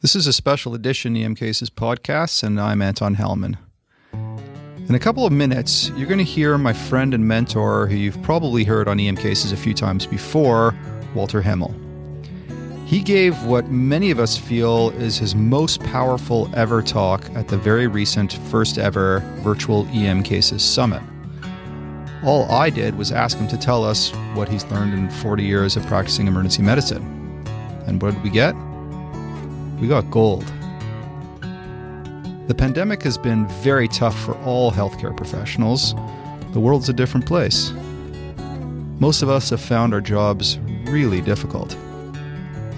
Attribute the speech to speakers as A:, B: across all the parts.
A: This is a special edition EM Cases podcast, and I'm Anton Helman. In a couple of minutes, you're going to hear my friend and mentor, who you've probably heard on EM Cases a few times before, Walter Himmel. He gave what many of us feel is his most powerful ever talk at the very recent first ever virtual EM Cases Summit. All I did was ask him to tell us what he's learned in 40 years of practicing emergency medicine. And what did we get? We got gold. The pandemic has been very tough for all healthcare professionals. The world's a different place. Most of us have found our jobs really difficult.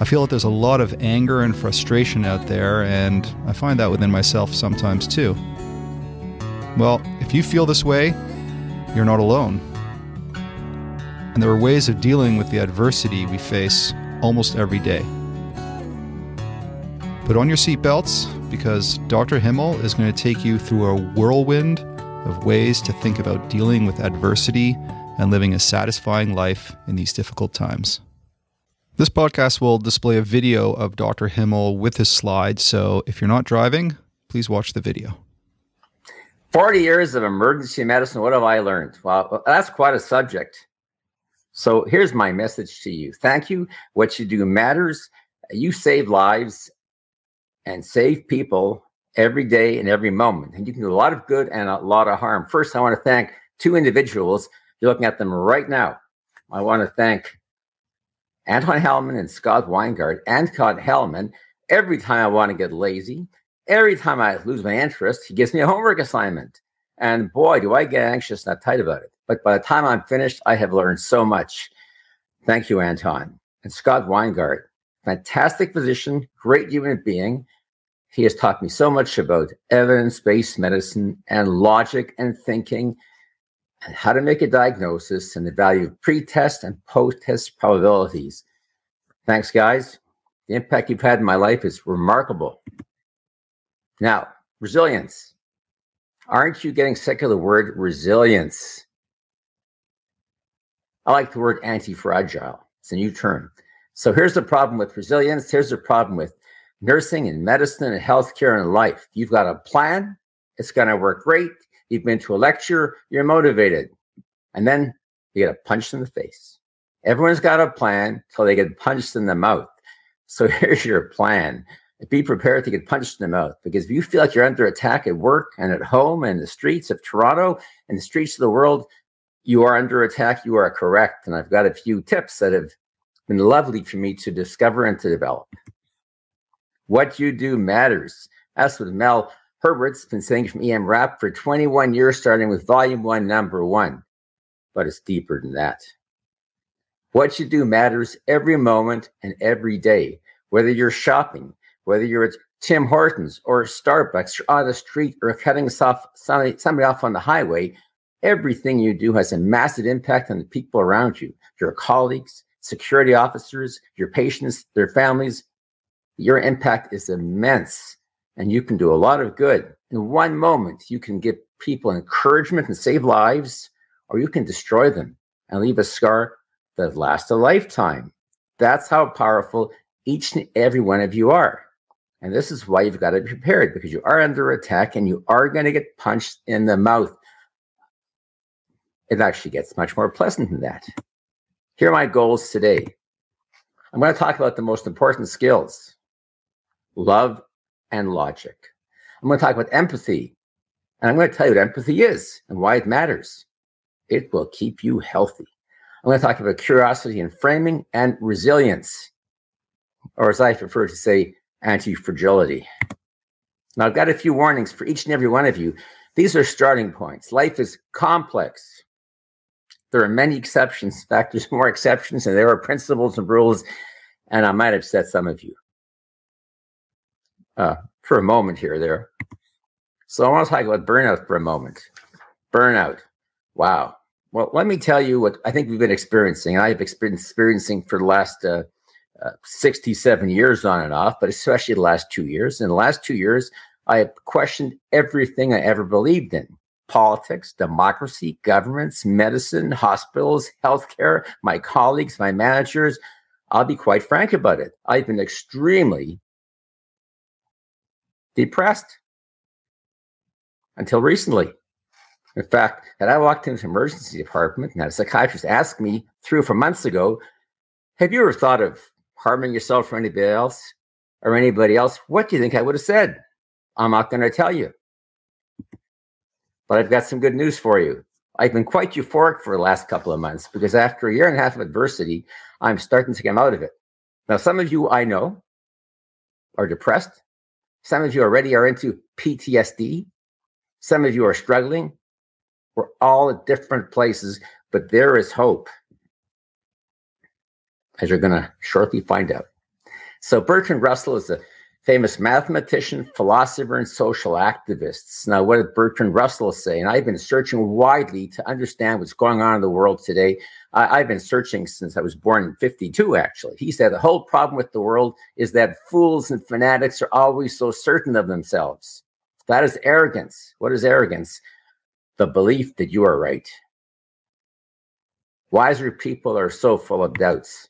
A: I feel that there's a lot of anger and frustration out there, and I find that within myself sometimes too. Well, if you feel this way, you're not alone. And there are ways of dealing with the adversity we face almost every day. Put on your seatbelts because Dr. Himmel is going to take you through a whirlwind of ways to think about dealing with adversity and living a satisfying life in these difficult times. This podcast will display a video of Dr. Himmel with his slides, so if you're not driving, please watch the video.
B: 40 years of emergency medicine, what have I learned? Well, that's quite a subject. So here's my message to you. Thank you. What you do matters. You save lives and save people every day and every moment. And you can do a lot of good and a lot of harm. First, I want to thank two individuals. You're looking at them right now. I want to thank Anton Helman and Scott Weingart. And Scott Helman, every time I want to get lazy, every time I lose my interest, he gives me a homework assignment. And boy, do I get anxious and uptight about it. But by the time I'm finished, I have learned so much. Thank you, Anton. And Scott Weingart, fantastic physician, great human being. He has taught me so much about evidence based medicine and logic and thinking and how to make a diagnosis and the value of pre test and post test probabilities. Thanks, guys. The impact you've had in my life is remarkable. Now, resilience. Aren't you getting sick of the word resilience? I like the word anti fragile. It's a new term. So here's the problem with resilience. Here's the problem with nursing and medicine and healthcare and life. You've got a plan, it's going to work great. You've been to a lecture, you're motivated. And then you get a punch in the face. Everyone's got a plan till they get punched in the mouth. So here's your plan. Be prepared to get punched in the mouth because if you feel like you're under attack at work and at home and the streets of Toronto and the streets of the world, you are under attack. You are correct. And I've got a few tips that have been lovely for me to discover and to develop. What you do matters. That's what Mel Herbert's been saying from EM Rap for 21 years, starting with volume one, number one. But it's deeper than that. What you do matters every moment and every day, whether you're shopping, whether you're at Tim Hortons or Starbucks or on the street or cutting somebody off on the highway. Everything you do has a massive impact on the people around you, your colleagues, security officers, your patients, their families, your impact is immense and you can do a lot of good. In one moment, you can give people encouragement and save lives, or you can destroy them and leave a scar that lasts a lifetime. That's how powerful each and every one of you are. And this is why you've got to be prepared because you are under attack and you are going to get punched in the mouth. It actually gets much more pleasant than that. Here are my goals today. I'm going to talk about the most important skills love, and logic. I'm going to talk about empathy. And I'm going to tell you what empathy is and why it matters. It will keep you healthy. I'm going to talk about curiosity and framing and resilience, or as I prefer to say, anti fragility. Now, I've got a few warnings for each and every one of you. These are starting points. Life is complex. There are many exceptions. In fact, there's more exceptions and there are principles and rules. And I might upset some of you uh, for a moment here there. So I want to talk about burnout for a moment. Burnout. Wow. Well, let me tell you what I think we've been experiencing. I have been experiencing for the last uh, uh, 67 years on and off, but especially the last two years. In the last two years, I have questioned everything I ever believed in politics, democracy, governments, medicine, hospitals, healthcare, my colleagues, my managers. I'll be quite frank about it. I've been extremely depressed until recently. In fact, had I walked into the emergency department and had a psychiatrist ask me three or four months ago, have you ever thought of harming yourself or anybody else or anybody else? What do you think I would have said? I'm not going to tell you. But I've got some good news for you. I've been quite euphoric for the last couple of months because after a year and a half of adversity, I'm starting to come out of it. Now, some of you I know are depressed. Some of you already are into PTSD. Some of you are struggling. We're all at different places, but there is hope, as you're going to shortly find out. So, Bertrand Russell is a famous mathematician, philosopher, and social activists. Now, what did Bertrand Russell say? And I've been searching widely to understand what's going on in the world today. I, have been searching since I was born in 52, actually. He said the whole problem with the world is that fools and fanatics are always so certain of themselves. That is arrogance. What is arrogance? The belief that you are right. Wiser people are so full of doubts.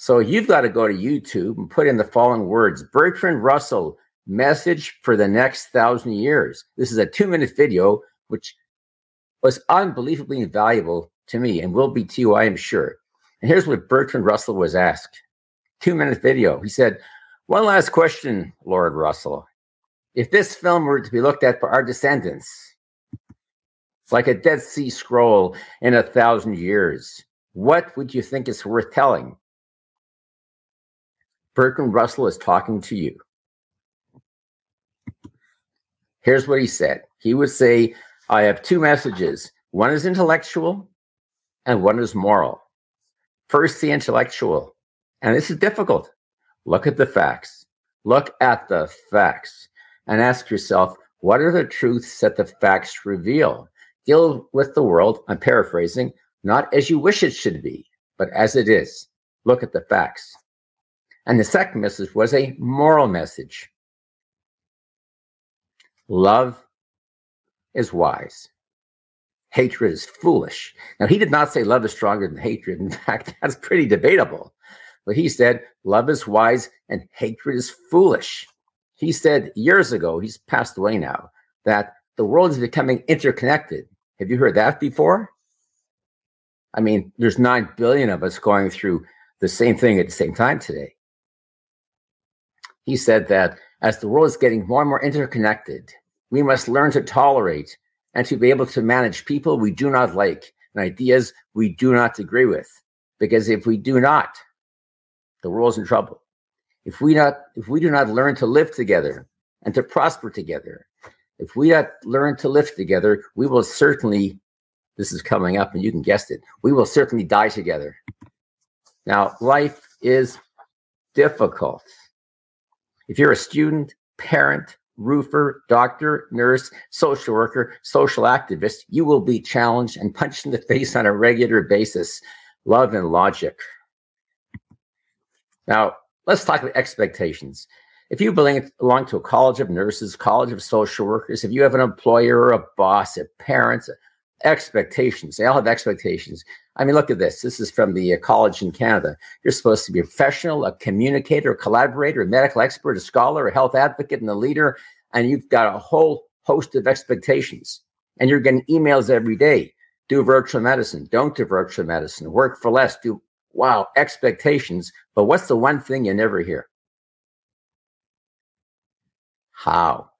B: So you've got to go to YouTube and put in the following words Bertrand Russell, message for the next thousand years. This is a two minute video, which was unbelievably invaluable to me and will be to you, I am sure. And here's what Bertrand Russell was asked two minute video. He said, One last question, Lord Russell. If this film were to be looked at for our descendants, it's like a Dead Sea Scroll in a thousand years, what would you think is worth telling? Bertrand Russell is talking to you. Here's what he said. He would say, I have two messages. One is intellectual and one is moral. First, the intellectual. And this is difficult. Look at the facts. Look at the facts and ask yourself, what are the truths that the facts reveal? Deal with the world, I'm paraphrasing, not as you wish it should be, but as it is. Look at the facts. And the second message was a moral message. Love is wise. Hatred is foolish. Now, he did not say love is stronger than hatred. In fact, that's pretty debatable. But he said love is wise and hatred is foolish. He said years ago, he's passed away now, that the world is becoming interconnected. Have you heard that before? I mean, there's 9 billion of us going through the same thing at the same time today he said that as the world is getting more and more interconnected, we must learn to tolerate and to be able to manage people we do not like and ideas we do not agree with. Because if we do not, the world's in trouble. If we not, if we do not learn to live together and to prosper together, if we not learn to live together, we will certainly, this is coming up and you can guess it, we will certainly die together. Now, life is difficult. If you're a student, parent, roofer, doctor, nurse, social worker, social activist, you will be challenged and punched in the face on a regular basis. Love and logic. Now, let's talk about expectations. If you belong to a college of nurses, college of social workers, if you have an employer or a boss, a parent, expectations, they all have expectations. I mean, look at this. This is from the uh, college in Canada. You're supposed to be a professional, a communicator, a collaborator, a medical expert, a scholar, a health advocate, and a leader. And you've got a whole host of expectations. And you're getting emails every day. Do virtual medicine. Don't do virtual medicine. Work for less. Do wow expectations. But what's the one thing you never hear? How?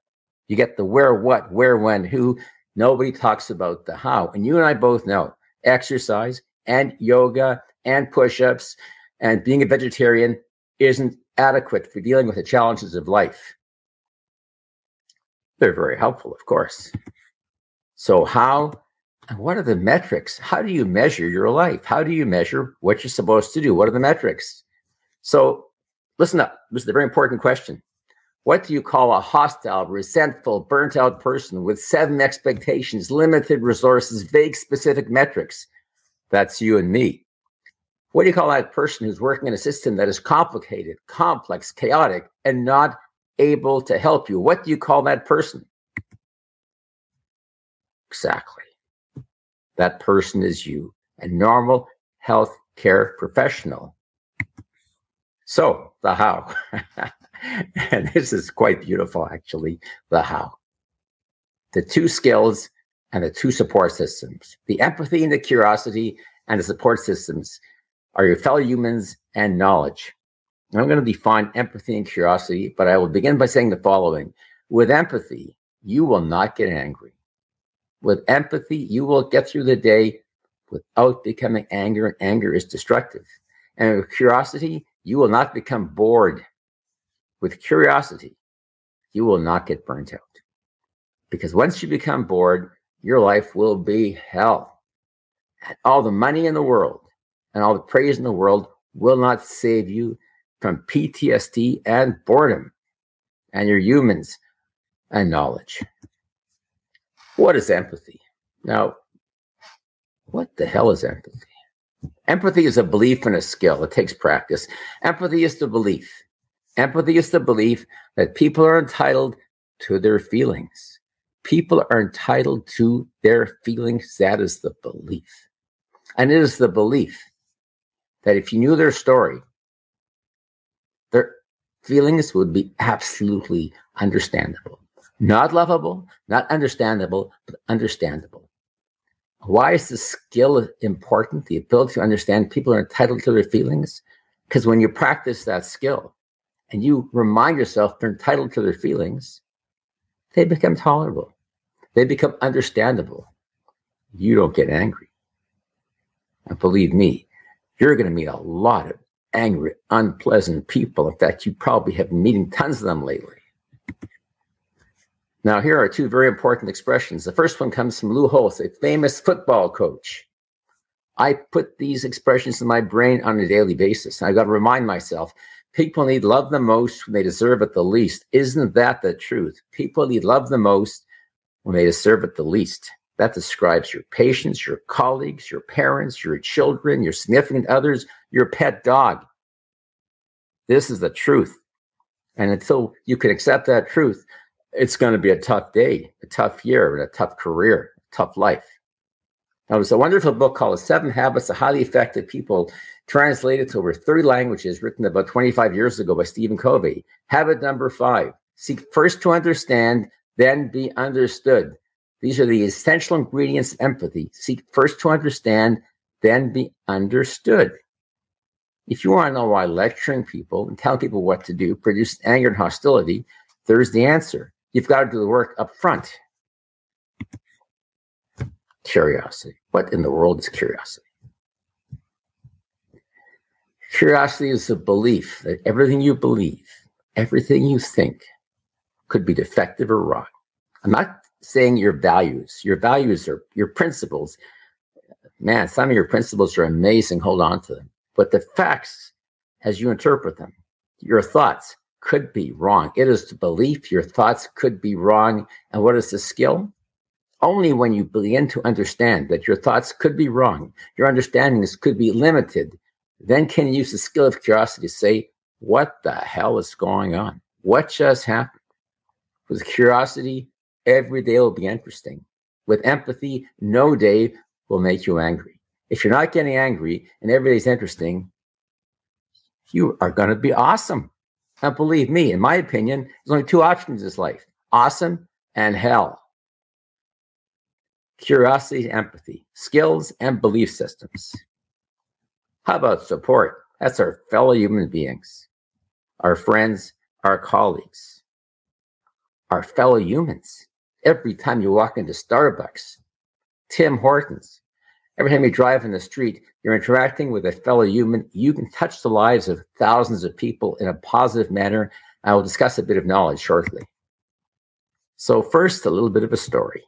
B: You get the where, what, where, when, who. Nobody talks about the how. And you and I both know exercise and yoga and push ups and being a vegetarian isn't adequate for dealing with the challenges of life. They're very helpful, of course. So, how and what are the metrics? How do you measure your life? How do you measure what you're supposed to do? What are the metrics? So, listen up. This is a very important question. What do you call a hostile, resentful, burnt out person with seven expectations, limited resources, vague specific metrics? That's you and me. What do you call that person who's working in a system that is complicated, complex, chaotic, and not able to help you? What do you call that person? Exactly. That person is you, a normal health care professional. So, the how. and this is quite beautiful, actually. The how. The two skills and the two support systems the empathy and the curiosity, and the support systems are your fellow humans and knowledge. I'm going to define empathy and curiosity, but I will begin by saying the following With empathy, you will not get angry. With empathy, you will get through the day without becoming angry, and anger is destructive. And with curiosity, you will not become bored. With curiosity, you will not get burnt out. Because once you become bored, your life will be hell. And all the money in the world and all the praise in the world will not save you from PTSD and boredom and your humans and knowledge. What is empathy? Now, what the hell is empathy? Empathy is a belief and a skill. It takes practice. Empathy is the belief. Empathy is the belief that people are entitled to their feelings. People are entitled to their feelings. That is the belief. And it is the belief that if you knew their story, their feelings would be absolutely understandable. Not lovable, not understandable, but understandable. Why is the skill important? The ability to understand people are entitled to their feelings? Because when you practice that skill and you remind yourself they're entitled to their feelings, they become tolerable. They become understandable. You don't get angry. And believe me, you're going to meet a lot of angry, unpleasant people. In fact, you probably have been meeting tons of them lately. Now, here are two very important expressions. The first one comes from Lou Holtz, a famous football coach. I put these expressions in my brain on a daily basis. I've got to remind myself people need love the most when they deserve it the least. Isn't that the truth? People need love the most when they deserve it the least. That describes your patients, your colleagues, your parents, your children, your significant others, your pet dog. This is the truth. And until you can accept that truth, it's going to be a tough day, a tough year, and a tough career, a tough life. Now, there's a wonderful book called Seven Habits of Highly Effective People, translated to over 30 languages, written about 25 years ago by Stephen Covey. Habit number five seek first to understand, then be understood. These are the essential ingredients of empathy. Seek first to understand, then be understood. If you want to know why lecturing people and telling people what to do produces anger and hostility, there's the answer. You've got to do the work up front. Curiosity. What in the world is curiosity? Curiosity is the belief that everything you believe, everything you think could be defective or wrong. I'm not saying your values, your values are your principles. Man, some of your principles are amazing. Hold on to them. But the facts, as you interpret them, your thoughts, could be wrong. It is the belief your thoughts could be wrong. And what is the skill? Only when you begin to understand that your thoughts could be wrong, your understandings could be limited, then can you use the skill of curiosity to say, what the hell is going on? What just happened? With curiosity, every day will be interesting. With empathy, no day will make you angry. If you're not getting angry and every day's interesting, you are going to be awesome. Now, believe me, in my opinion, there's only two options in this life awesome and hell. Curiosity, empathy, skills, and belief systems. How about support? That's our fellow human beings, our friends, our colleagues, our fellow humans. Every time you walk into Starbucks, Tim Hortons, Every time you drive in the street, you're interacting with a fellow human. You can touch the lives of thousands of people in a positive manner. I will discuss a bit of knowledge shortly. So, first, a little bit of a story.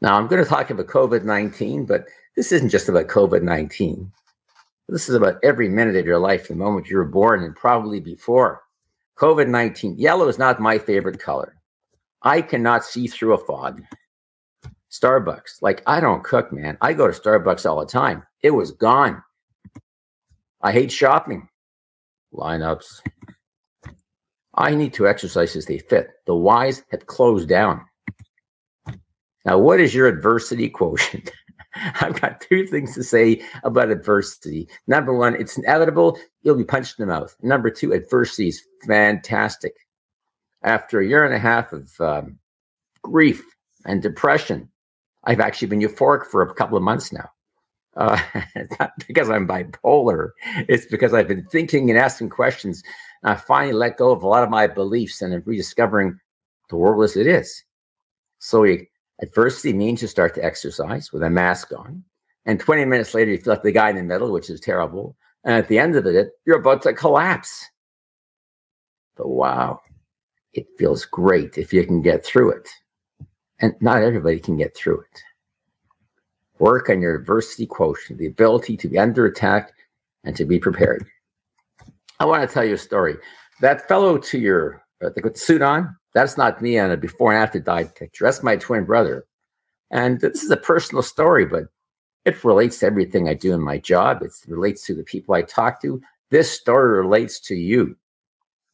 B: Now, I'm going to talk about COVID 19, but this isn't just about COVID 19. This is about every minute of your life, the moment you were born, and probably before. COVID 19. Yellow is not my favorite color. I cannot see through a fog. Starbucks. Like, I don't cook, man. I go to Starbucks all the time. It was gone. I hate shopping. Lineups. I need to exercise as they fit. The Y's have closed down. Now, what is your adversity quotient? I've got two things to say about adversity. Number one, it's inevitable. You'll be punched in the mouth. Number two, adversity is fantastic. After a year and a half of um, grief and depression, I've actually been euphoric for a couple of months now. Uh, not because I'm bipolar. It's because I've been thinking and asking questions. And I finally let go of a lot of my beliefs and I'm rediscovering the world as it is. So you, adversity means you start to exercise with a mask on. And 20 minutes later, you feel like the guy in the middle, which is terrible. And at the end of it, you're about to collapse. But wow, it feels great if you can get through it. And not everybody can get through it. Work on your adversity quotient, the ability to be under attack and to be prepared. I want to tell you a story. That fellow to your uh, the suit on, that's not me on a before and after diet picture. That's my twin brother. And this is a personal story, but it relates to everything I do in my job. It relates to the people I talk to. This story relates to you.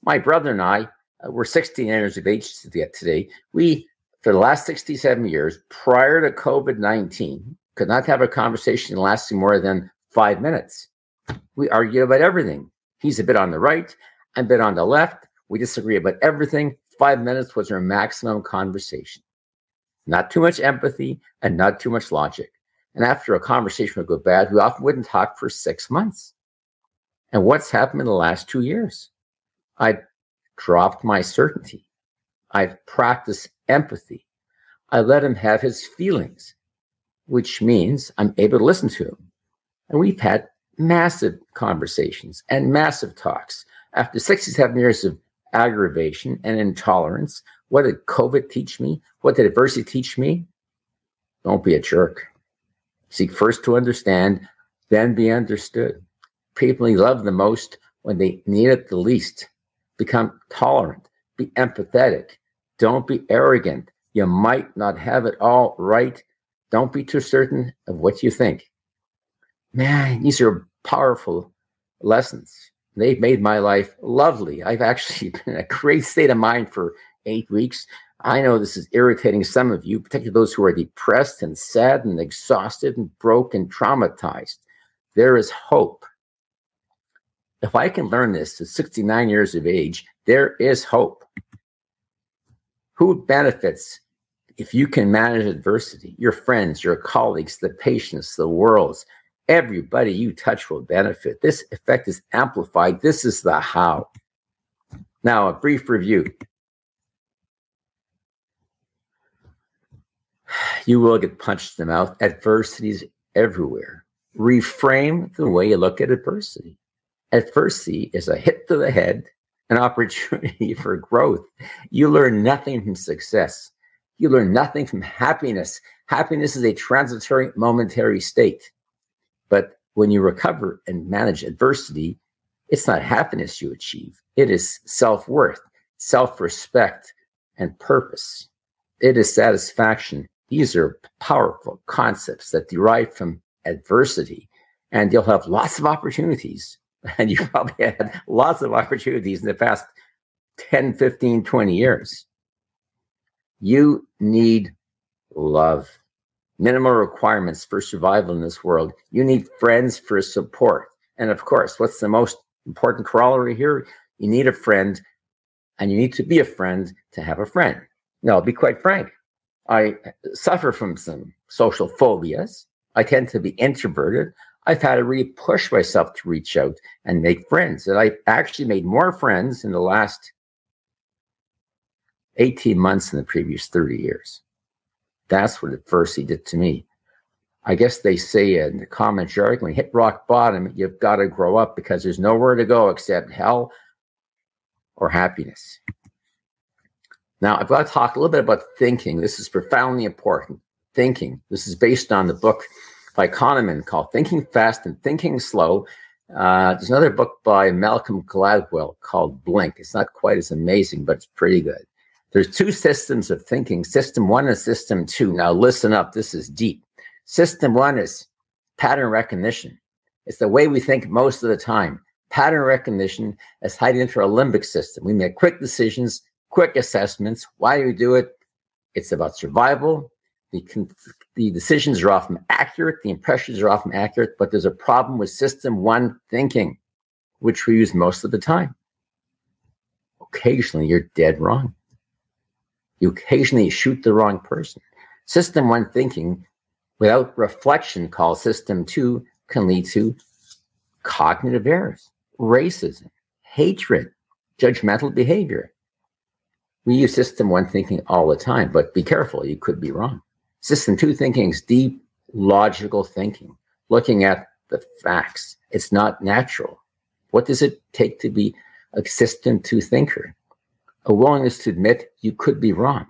B: My brother and I, uh, we're 16 years of age today. We, for the last 67 years, prior to COVID 19, could not have a conversation lasting more than five minutes. We argue about everything. He's a bit on the right, I'm a bit on the left. We disagree about everything. Five minutes was our maximum conversation. Not too much empathy and not too much logic. And after a conversation would go bad, we often wouldn't talk for six months. And what's happened in the last two years? I dropped my certainty. I've practiced empathy. I let him have his feelings which means I'm able to listen to him. And we've had massive conversations and massive talks. After 67 years of aggravation and intolerance, what did COVID teach me? What did adversity teach me? Don't be a jerk. Seek first to understand, then be understood. People you love the most when they need it the least. Become tolerant, be empathetic. Don't be arrogant. You might not have it all right don't be too certain of what you think. Man, these are powerful lessons. They've made my life lovely. I've actually been in a great state of mind for eight weeks. I know this is irritating some of you, particularly those who are depressed and sad and exhausted and broke and traumatized. There is hope. If I can learn this at 69 years of age, there is hope. Who benefits if you can manage adversity, your friends, your colleagues, the patients, the worlds, everybody you touch will benefit. This effect is amplified. This is the how. Now, a brief review. You will get punched in the mouth. Adversity is everywhere. Reframe the way you look at adversity. Adversity is a hit to the head, an opportunity for growth. You learn nothing from success you learn nothing from happiness. Happiness is a transitory, momentary state. But when you recover and manage adversity, it's not happiness you achieve, it is self worth, self respect, and purpose. It is satisfaction. These are powerful concepts that derive from adversity, and you'll have lots of opportunities. And you probably had lots of opportunities in the past 10, 15, 20 years you need love. Minimal requirements for survival in this world. You need friends for support. And of course, what's the most important corollary here? You need a friend and you need to be a friend to have a friend. Now, I'll be quite frank. I suffer from some social phobias. I tend to be introverted. I've had to really push myself to reach out and make friends. And I actually made more friends in the last 18 months than the previous 30 years. That's what at first he did to me. I guess they say in the common jargon, when hit rock bottom, you've got to grow up because there's nowhere to go except hell or happiness. Now, I've got to talk a little bit about thinking. This is profoundly important. Thinking. This is based on the book by Kahneman called Thinking Fast and Thinking Slow. Uh, there's another book by Malcolm Gladwell called Blink. It's not quite as amazing, but it's pretty good. There's two systems of thinking, system one and system two. Now listen up, this is deep. System one is pattern recognition. It's the way we think most of the time. Pattern recognition is tied into our limbic system. We make quick decisions, quick assessments. Why do we do it? It's about survival. The, the decisions are often accurate, the impressions are often accurate, but there's a problem with system one thinking, which we use most of the time. Occasionally, you're dead wrong. You occasionally shoot the wrong person. System one thinking without reflection, called system two, can lead to cognitive errors, racism, hatred, judgmental behavior. We use system one thinking all the time, but be careful, you could be wrong. System two thinking is deep, logical thinking, looking at the facts. It's not natural. What does it take to be a system two thinker? A willingness to admit you could be wrong,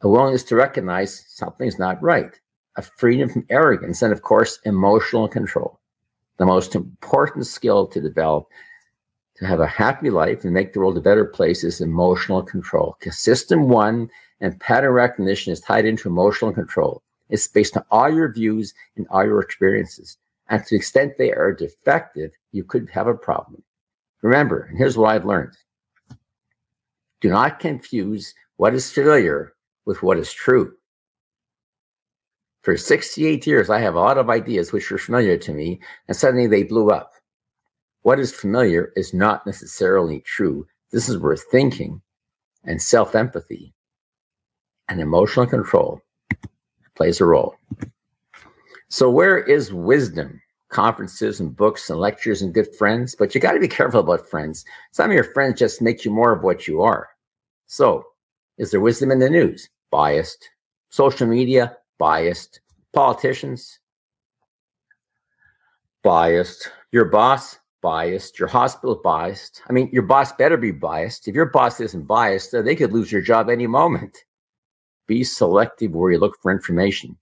B: a willingness to recognize something's not right, a freedom from arrogance, and of course, emotional control. The most important skill to develop to have a happy life and make the world a better place is emotional control. Because system one and pattern recognition is tied into emotional control. It's based on all your views and all your experiences. And to the extent they are defective, you could have a problem. Remember, and here's what I've learned do not confuse what is familiar with what is true. For 68 years, I have a lot of ideas which were familiar to me, and suddenly they blew up. What is familiar is not necessarily true. This is where thinking and self empathy and emotional control plays a role. So, where is wisdom? Conferences and books and lectures and good friends, but you got to be careful about friends. Some of your friends just make you more of what you are. So, is there wisdom in the news? Biased. Social media? Biased. Politicians? Biased. Your boss? Biased. Your hospital? Biased. I mean, your boss better be biased. If your boss isn't biased, uh, they could lose your job any moment. Be selective where you look for information.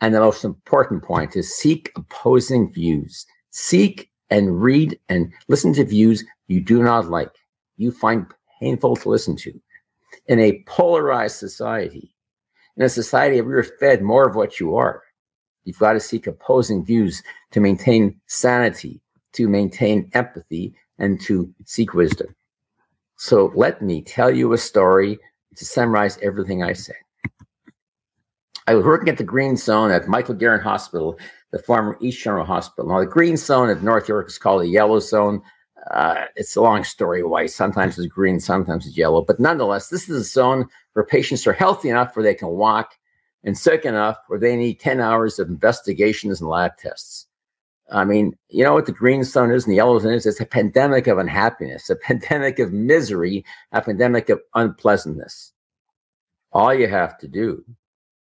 B: And the most important point is seek opposing views. Seek and read and listen to views you do not like, you find painful to listen to. In a polarized society, in a society where you're fed more of what you are, you've got to seek opposing views to maintain sanity, to maintain empathy, and to seek wisdom. So let me tell you a story to summarize everything I said. I was working at the Green Zone at Michael Garron Hospital, the former East General Hospital. Now, the Green Zone at North York is called the Yellow Zone. Uh, it's a long story why sometimes it's green, sometimes it's yellow. But nonetheless, this is a zone where patients are healthy enough where they can walk and sick enough where they need 10 hours of investigations and lab tests. I mean, you know what the green zone is and the yellow zone is? It's a pandemic of unhappiness, a pandemic of misery, a pandemic of unpleasantness. All you have to do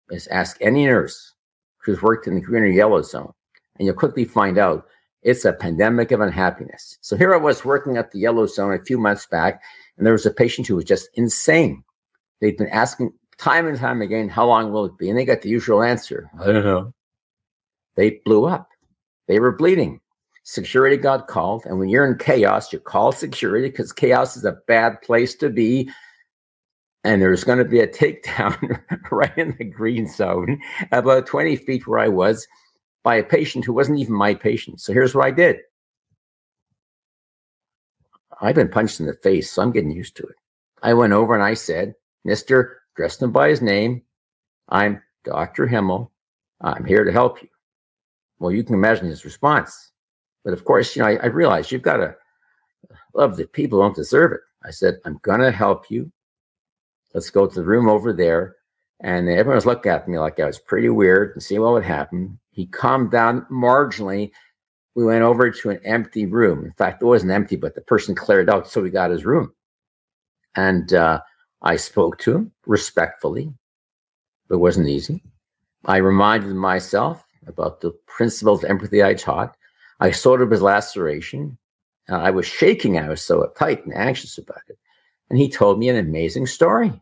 B: is ask any nurse who's worked in the green or yellow zone, and you'll quickly find out it's a pandemic of unhappiness. So here I was working at the yellow zone a few months back, and there was a patient who was just insane. They'd been asking time and time again, how long will it be? And they got the usual answer I don't know. They blew up. They were bleeding. Security got called. And when you're in chaos, you call security because chaos is a bad place to be and there's going to be a takedown right in the green zone, about 20 feet where I was, by a patient who wasn't even my patient. So here's what I did I've been punched in the face, so I'm getting used to it. I went over and I said, Mr. dressed him by his name. I'm Dr. Himmel. I'm here to help you. Well, you can imagine his response. But of course, you know, I, I realized you've got to love that people don't deserve it. I said, I'm going to help you. Let's go to the room over there. And everyone was looking at me like I was pretty weird and see what would happen. He calmed down marginally. We went over to an empty room. In fact, it wasn't empty, but the person cleared out, so we got his room. And uh, I spoke to him respectfully. It wasn't easy. I reminded myself about the principles of empathy I taught. I sorted of his laceration. Uh, I was shaking. I was so uptight and anxious about it. And he told me an amazing story.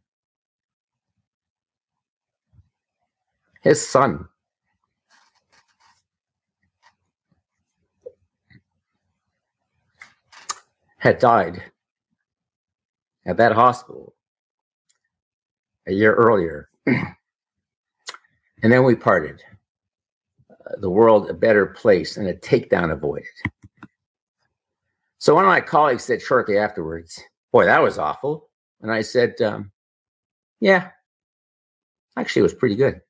B: his son. Had died at that hospital a year earlier. and then we parted. Uh, the world a better place and a takedown avoided. So one of my colleagues said shortly afterwards, Boy, that was awful. And I said, um, Yeah, actually, it was pretty good.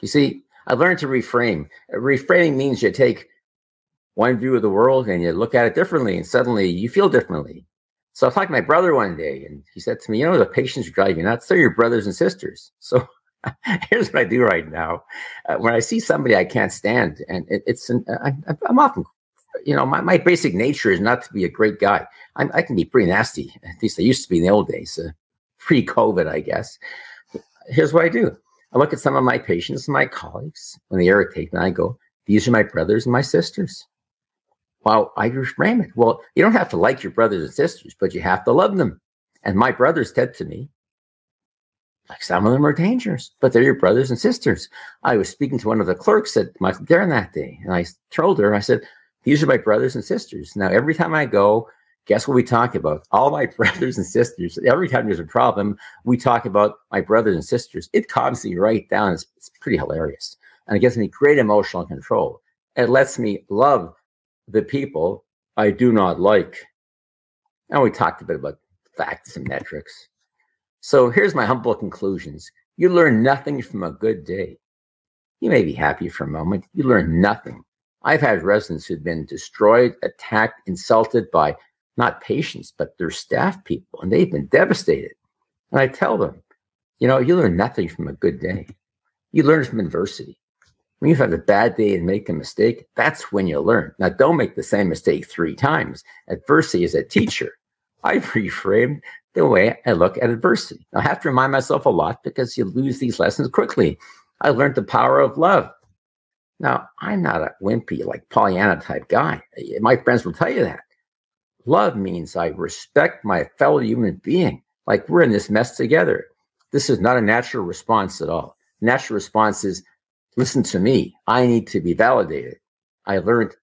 B: You see, I learned to reframe. Reframing means you take one view of the world and you look at it differently, and suddenly you feel differently. So I talked to my brother one day, and he said to me, "You know, the patients drive you nuts. They're your brothers and sisters." So here's what I do right now: uh, when I see somebody I can't stand, and it, it's an, I, I'm often, you know, my, my basic nature is not to be a great guy. I'm, i can be pretty nasty. At least I used to be in the old days, uh, pre-COVID, I guess. Here's what I do: I look at some of my patients, and my colleagues, when they irritate me, I go, "These are my brothers and my sisters." Well, I reframe it. Well, you don't have to like your brothers and sisters, but you have to love them. And my brothers said to me, like some of them are dangerous, but they're your brothers and sisters. I was speaking to one of the clerks at Michael Garron that day, and I told her, I said, These are my brothers and sisters. Now, every time I go, guess what we talk about? All my brothers and sisters. Every time there's a problem, we talk about my brothers and sisters. It calms me right down. It's, it's pretty hilarious. And it gives me great emotional control. It lets me love the people I do not like. And we talked a bit about facts and metrics. So here's my humble conclusions. You learn nothing from a good day. You may be happy for a moment. You learn nothing. I've had residents who've been destroyed, attacked, insulted by not patients, but their staff people, and they've been devastated. And I tell them, you know, you learn nothing from a good day. You learn from adversity. When you've had a bad day and make a mistake, that's when you learn. Now, don't make the same mistake three times. Adversity is a teacher. I've reframed the way I look at adversity. I have to remind myself a lot because you lose these lessons quickly. I learned the power of love. Now, I'm not a wimpy, like Pollyanna type guy. Eh, my friends will tell you that. Love means I respect my fellow human being, like we're in this mess together. This is not a natural response at all. Natural response is listen to me. I need to be validated. I learned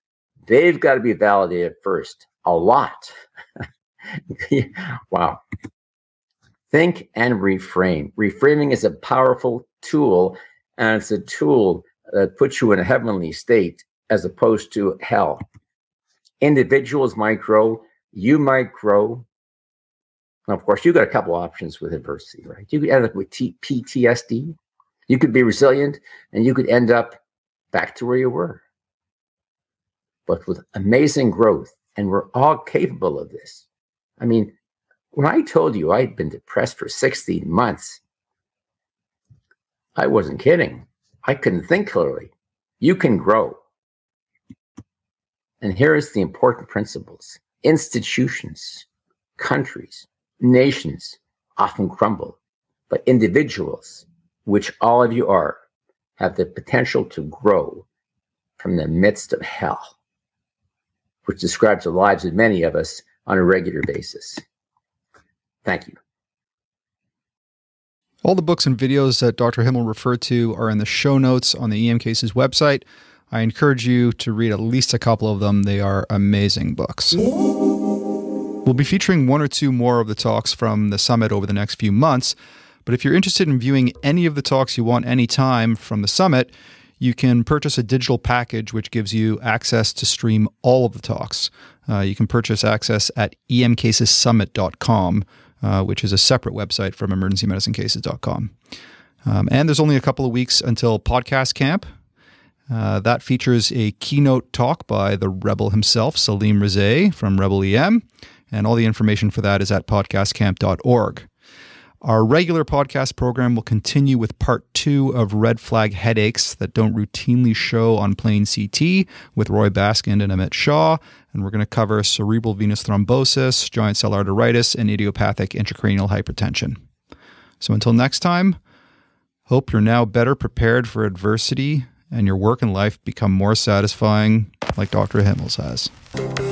B: they've got to be validated first, a lot. wow. Think and reframe. Reframing is a powerful tool, and it's a tool that puts you in a heavenly state as opposed to hell. Individuals might grow, you might grow. Of course, you got a couple options with adversity, right? You could end up with T- PTSD, you could be resilient and you could end up back to where you were. But with amazing growth, and we're all capable of this. I mean, when I told you I'd been depressed for 16 months, I wasn't kidding. I couldn't think clearly. You can grow. And here is the important principles institutions, countries, nations often crumble, but individuals which all of you are, have the potential to grow from the midst of hell, which describes the lives of many of us on a regular basis. Thank you.
A: All the books and videos that Dr. Himmel referred to are in the show notes on the EM Cases website. I encourage you to read at least a couple of them. They are amazing books. We'll be featuring one or two more of the talks from the summit over the next few months. But if you're interested in viewing any of the talks you want anytime from the summit, you can purchase a digital package which gives you access to stream all of the talks. Uh, you can purchase access at emcasessummit.com, uh, which is a separate website from emergencymedicinecases.com. Um, and there's only a couple of weeks until podcast camp. Uh, that features a keynote talk by the rebel himself, Salim Rezaie from Rebel EM. And all the information for that is at podcastcamp.org. Our regular podcast program will continue with part two of red flag headaches that don't routinely show on plain CT with Roy Baskind and Amit Shaw. And we're going to cover cerebral venous thrombosis, giant cell arteritis, and idiopathic intracranial hypertension. So until next time, hope you're now better prepared for adversity and your work and life become more satisfying, like Dr. Himmel's has.